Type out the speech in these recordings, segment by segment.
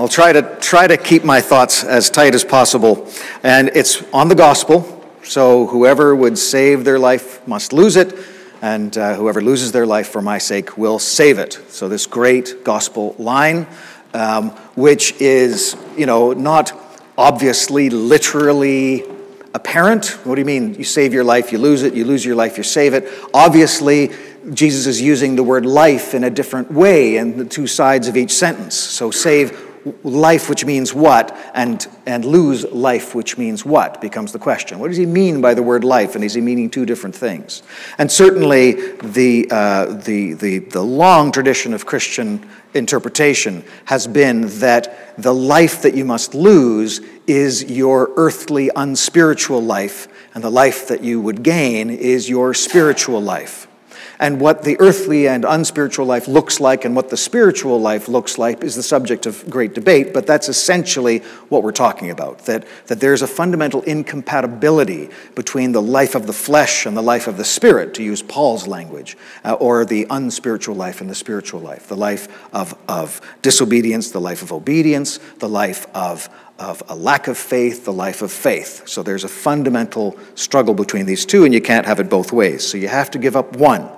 I'll try to try to keep my thoughts as tight as possible, and it's on the gospel. So whoever would save their life must lose it, and uh, whoever loses their life for my sake will save it. So this great gospel line, um, which is you know not obviously literally apparent. What do you mean? You save your life, you lose it. You lose your life, you save it. Obviously, Jesus is using the word life in a different way in the two sides of each sentence. So save life, which means what, and, and lose life, which means what, becomes the question. What does he mean by the word life? And is he meaning two different things? And certainly, the, uh, the, the, the long tradition of Christian interpretation has been that the life that you must lose is your earthly, unspiritual life, and the life that you would gain is your spiritual life and what the earthly and unspiritual life looks like and what the spiritual life looks like is the subject of great debate, but that's essentially what we're talking about. That, that there's a fundamental incompatibility between the life of the flesh and the life of the spirit, to use Paul's language, uh, or the unspiritual life and the spiritual life, the life of, of disobedience, the life of obedience, the life of of a lack of faith, the life of faith. So there's a fundamental struggle between these two, and you can't have it both ways. So you have to give up one.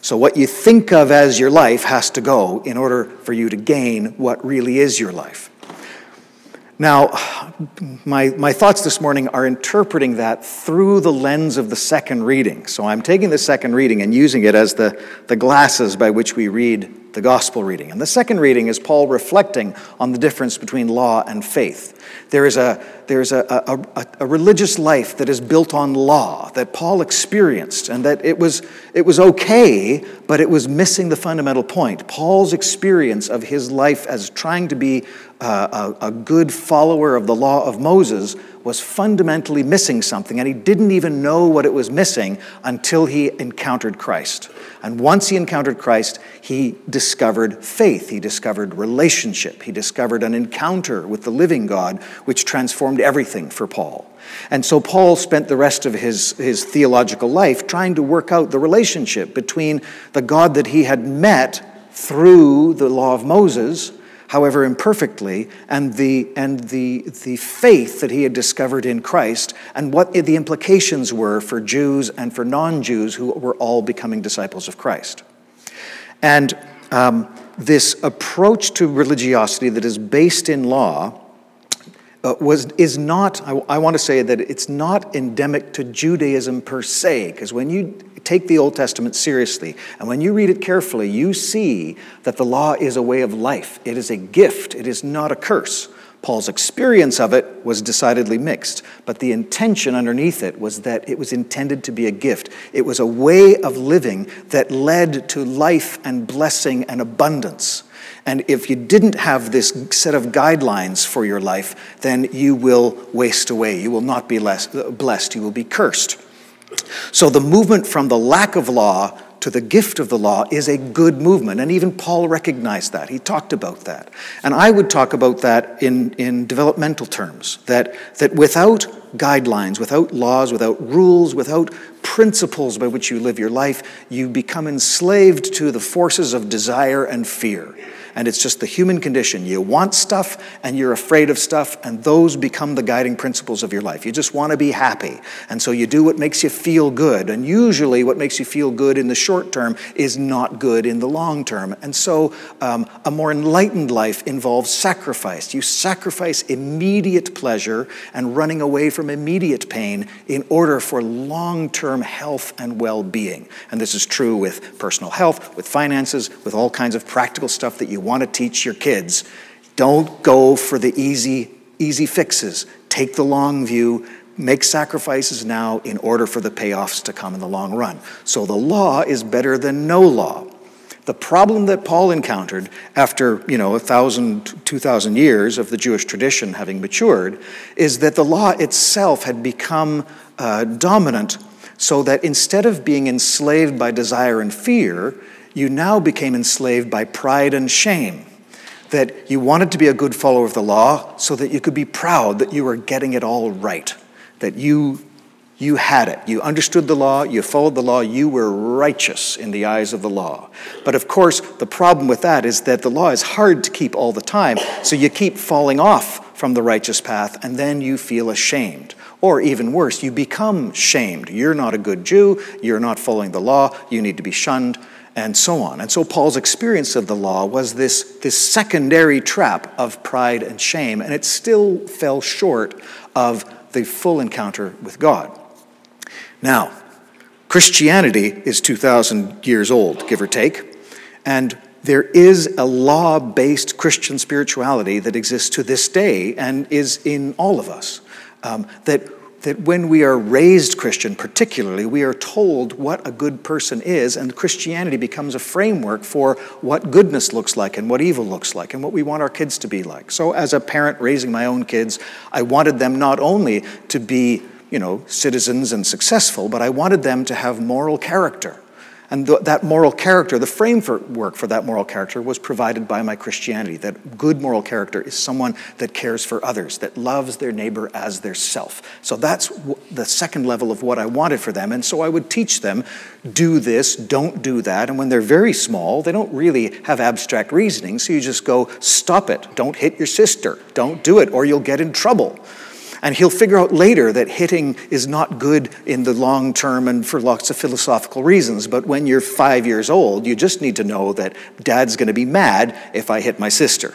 So what you think of as your life has to go in order for you to gain what really is your life. Now, my, my thoughts this morning are interpreting that through the lens of the second reading. So I'm taking the second reading and using it as the, the glasses by which we read the gospel reading. And the second reading is Paul reflecting on the difference between law and faith. There is a, there is a, a, a, religious life that is built on law that Paul experienced, and that it was, it was okay, but it was missing the fundamental point. Paul's experience of his life as trying to be Uh, a, a good follower of the law of Moses was fundamentally missing something, and he didn't even know what it was missing until he encountered Christ. And once he encountered Christ, he discovered faith, he discovered relationship, he discovered an encounter with the living God, which transformed everything for Paul. And so Paul spent the rest of his, his theological life trying to work out the relationship between the God that he had met through the law of Moses however imperfectly, and the, and the, the faith that he had discovered in Christ, and what the implications were for Jews and for non Jews who were all becoming disciples of Christ. And um, this approach to religiosity that is based in law uh, was, is not, I, I want to say that it's not endemic to Judaism per se, because when you take the Old Testament seriously, and when you read it carefully, you see that the law is a way of life. It is a gift, it is not a curse. Paul's experience of it was decidedly mixed, but the intention underneath it was that it was intended to be a gift. It was a way of living that led to life and blessing and abundance. And if you didn't have this set of guidelines for your life, then you will waste away. You will not be blessed, you will be cursed. So the movement from the lack of law to the gift of the law is a good movement. And even Paul recognized that. He talked about that. And I would talk about that in, in developmental terms that, that without guidelines, without laws, without rules, without principles by which you live your life, you become enslaved to the forces of desire and fear and it's just the human condition. You want stuff and you're afraid of stuff, and those become the guiding principles of your life. You just want to be happy, and so you do what makes you feel good. And usually, what makes you feel good in the short term is not good in the long term. And so, um, a more enlightened life involves sacrifice. You sacrifice immediate pleasure and running away from immediate pain in order for long term health and well being. And this is true with personal health, with finances, with all kinds of practical stuff that you you want to teach your kids, don't go for the easy, easy fixes. Take the long view, make sacrifices now in order for the payoffs to come in the long run. So the law is better than no law. The problem that Paul encountered after, you know, a thousand, two thousand years of the Jewish tradition having matured is that the law itself had become uh, dominant so that instead of being enslaved by desire and fear, you now became enslaved by pride and shame. That you wanted to be a good follower of the law so that you could be proud that you were getting it all right, that you You had it. You understood the law, you followed the law, you were righteous in the eyes of the law. But of course, the problem with that is that the law is hard to keep all the time, so you keep falling off from the righteous path, and then you feel ashamed. Or even worse, you become shamed. You're not a good Jew, you're not following the law, you need to be shunned, and so on. And so Paul's experience of the law was this, this secondary trap of pride and shame, and it still fell short of the full encounter with God. Now, Christianity is 2,000 years old, give or take, and there is a law based Christian spirituality that exists to this day and is in all of us. Um, that, that when we are raised Christian, particularly, we are told what a good person is, and Christianity becomes a framework for what goodness looks like and what evil looks like and what we want our kids to be like. So, as a parent raising my own kids, I wanted them not only to be you know, citizens and successful, but I wanted them to have moral character. And th- that moral character, the framework for that moral character was provided by my Christianity. That good moral character is someone that cares for others, that loves their neighbor as their self. So that's w- the second level of what I wanted for them. And so I would teach them do this, don't do that. And when they're very small, they don't really have abstract reasoning. So you just go, stop it, don't hit your sister, don't do it, or you'll get in trouble. And he'll figure out later that hitting is not good in the long term and for lots of philosophical reasons. But when you're five years old, you just need to know that dad's going to be mad if I hit my sister.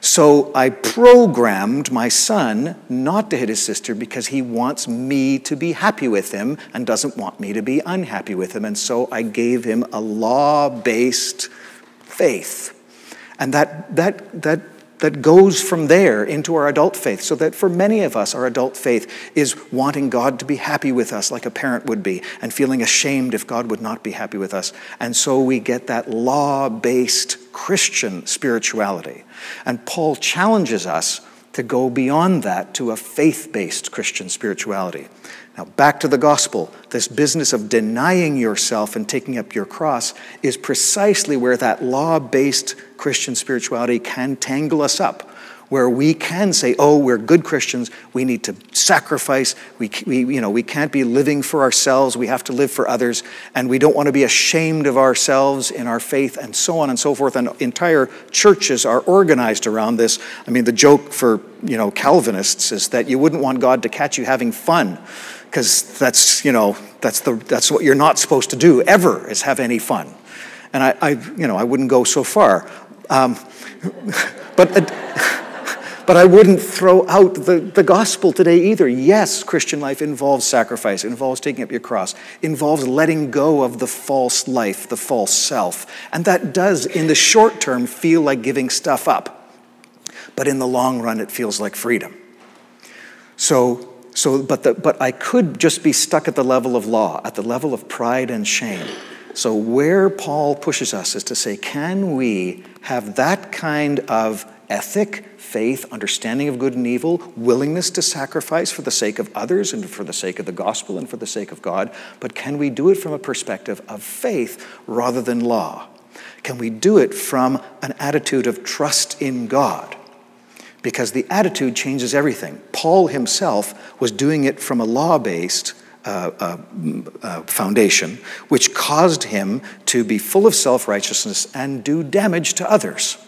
So I programmed my son not to hit his sister because he wants me to be happy with him and doesn't want me to be unhappy with him. And so I gave him a law based faith. And that, that, that that goes from there into our adult faith. So that for many of us, our adult faith is wanting God to be happy with us like a parent would be, and feeling ashamed if God would not be happy with us. And so we get that law based Christian spirituality. And Paul challenges us to go beyond that to a faith based Christian spirituality. Now, back to the gospel. This business of denying yourself and taking up your cross is precisely where that law based Christian spirituality can tangle us up, where we can say, oh, we're good Christians, we need to sacrifice, we, we, you know, we can't be living for ourselves, we have to live for others, and we don't want to be ashamed of ourselves in our faith, and so on and so forth. And entire churches are organized around this. I mean, the joke for you know, Calvinists is that you wouldn't want God to catch you having fun because that's, you know, that's, the, that's what you're not supposed to do ever is have any fun. And I, I you know, I wouldn't go so far. Um, but, uh, but I wouldn't throw out the, the gospel today either. Yes, Christian life involves sacrifice, involves taking up your cross, involves letting go of the false life, the false self. And that does, in the short term, feel like giving stuff up. But in the long run, it feels like freedom. So so, but, the, but I could just be stuck at the level of law, at the level of pride and shame. So, where Paul pushes us is to say, can we have that kind of ethic, faith, understanding of good and evil, willingness to sacrifice for the sake of others and for the sake of the gospel and for the sake of God, but can we do it from a perspective of faith rather than law? Can we do it from an attitude of trust in God? because the attitude changes everything. Paul himself was doing it from a law based uh, uh, uh, foundation, which caused him to be full of self righteousness and do damage to others.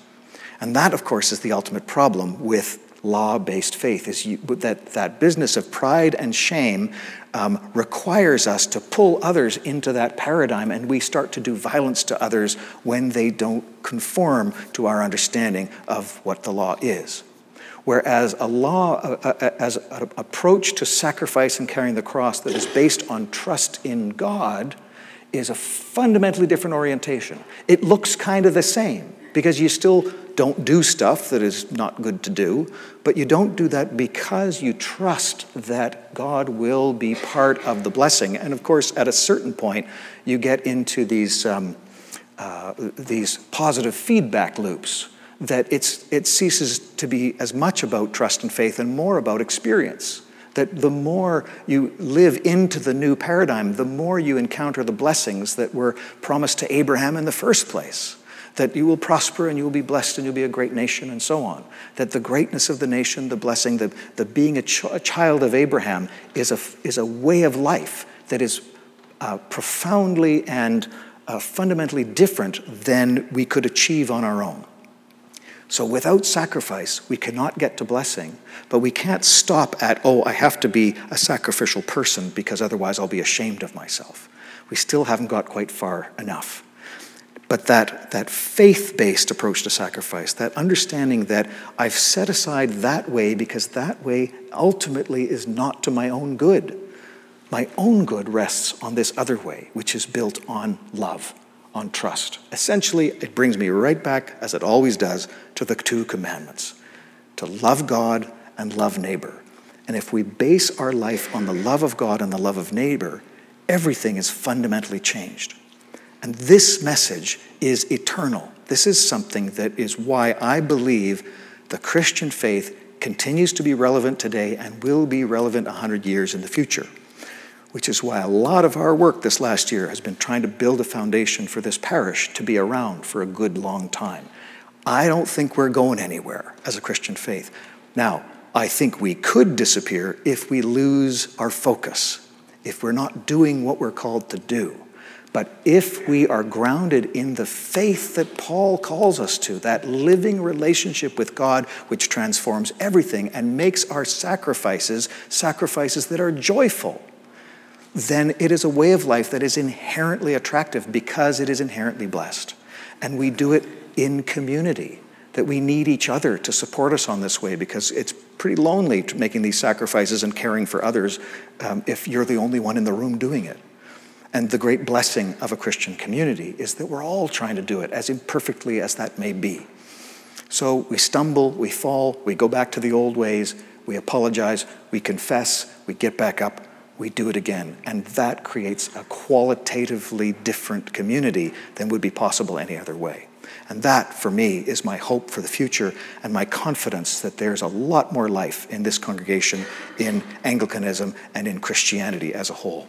And that, of course, is the ultimate problem with law based faith is you, that, that business of pride and shame um, requires us to pull others into that paradigm, and we start to do violence to others when they don't conform to our understanding of what the law is. Whereas a law, as an approach to sacrifice and carrying the cross that is based on trust in God, is a fundamentally different orientation. It looks kind of the same because you still don't do stuff that is not good to do, but you don't do that because you trust that God will be part of the blessing. And of course, at a certain point, you get into these, um, uh, these positive feedback loops that it's, it ceases to be as much about trust and faith and more about experience. That the more you live into the new paradigm, the more you encounter the blessings that were promised to Abraham in the first place. That you will prosper and you will be blessed and you'll be a great nation and so on. That the greatness of the nation, the blessing, the, the being a, ch- a child of Abraham is a, is a way of life that is uh, profoundly and uh, fundamentally different than we could achieve on our own. So without sacrifice, we cannot get to blessing, but we can't stop at, oh, I have to be a sacrificial person because otherwise I'll be ashamed of myself. We still haven't got quite far enough. But that, that faith based approach to sacrifice, that understanding that I've set aside that way because that way ultimately is not to my own good. My own good rests on this other way, which is built on love, on trust. Essentially, it brings me right back, as it always does, to the two commandments to love God and love neighbor. And if we base our life on the love of God and the love of neighbor, everything is fundamentally changed. And this message is eternal. This is something that is why I believe the Christian faith continues to be relevant today and will be relevant 100 years in the future. Which is why a lot of our work this last year has been trying to build a foundation for this parish to be around for a good long time. I don't think we're going anywhere as a Christian faith. Now, I think we could disappear if we lose our focus, if we're not doing what we're called to do. But if we are grounded in the faith that Paul calls us to, that living relationship with God which transforms everything and makes our sacrifices sacrifices that are joyful, then it is a way of life that is inherently attractive because it is inherently blessed. And we do it in community, that we need each other to support us on this way because it's pretty lonely making these sacrifices and caring for others um, if you're the only one in the room doing it. And the great blessing of a Christian community is that we're all trying to do it, as imperfectly as that may be. So we stumble, we fall, we go back to the old ways, we apologize, we confess, we get back up, we do it again. And that creates a qualitatively different community than would be possible any other way. And that, for me, is my hope for the future and my confidence that there's a lot more life in this congregation, in Anglicanism, and in Christianity as a whole.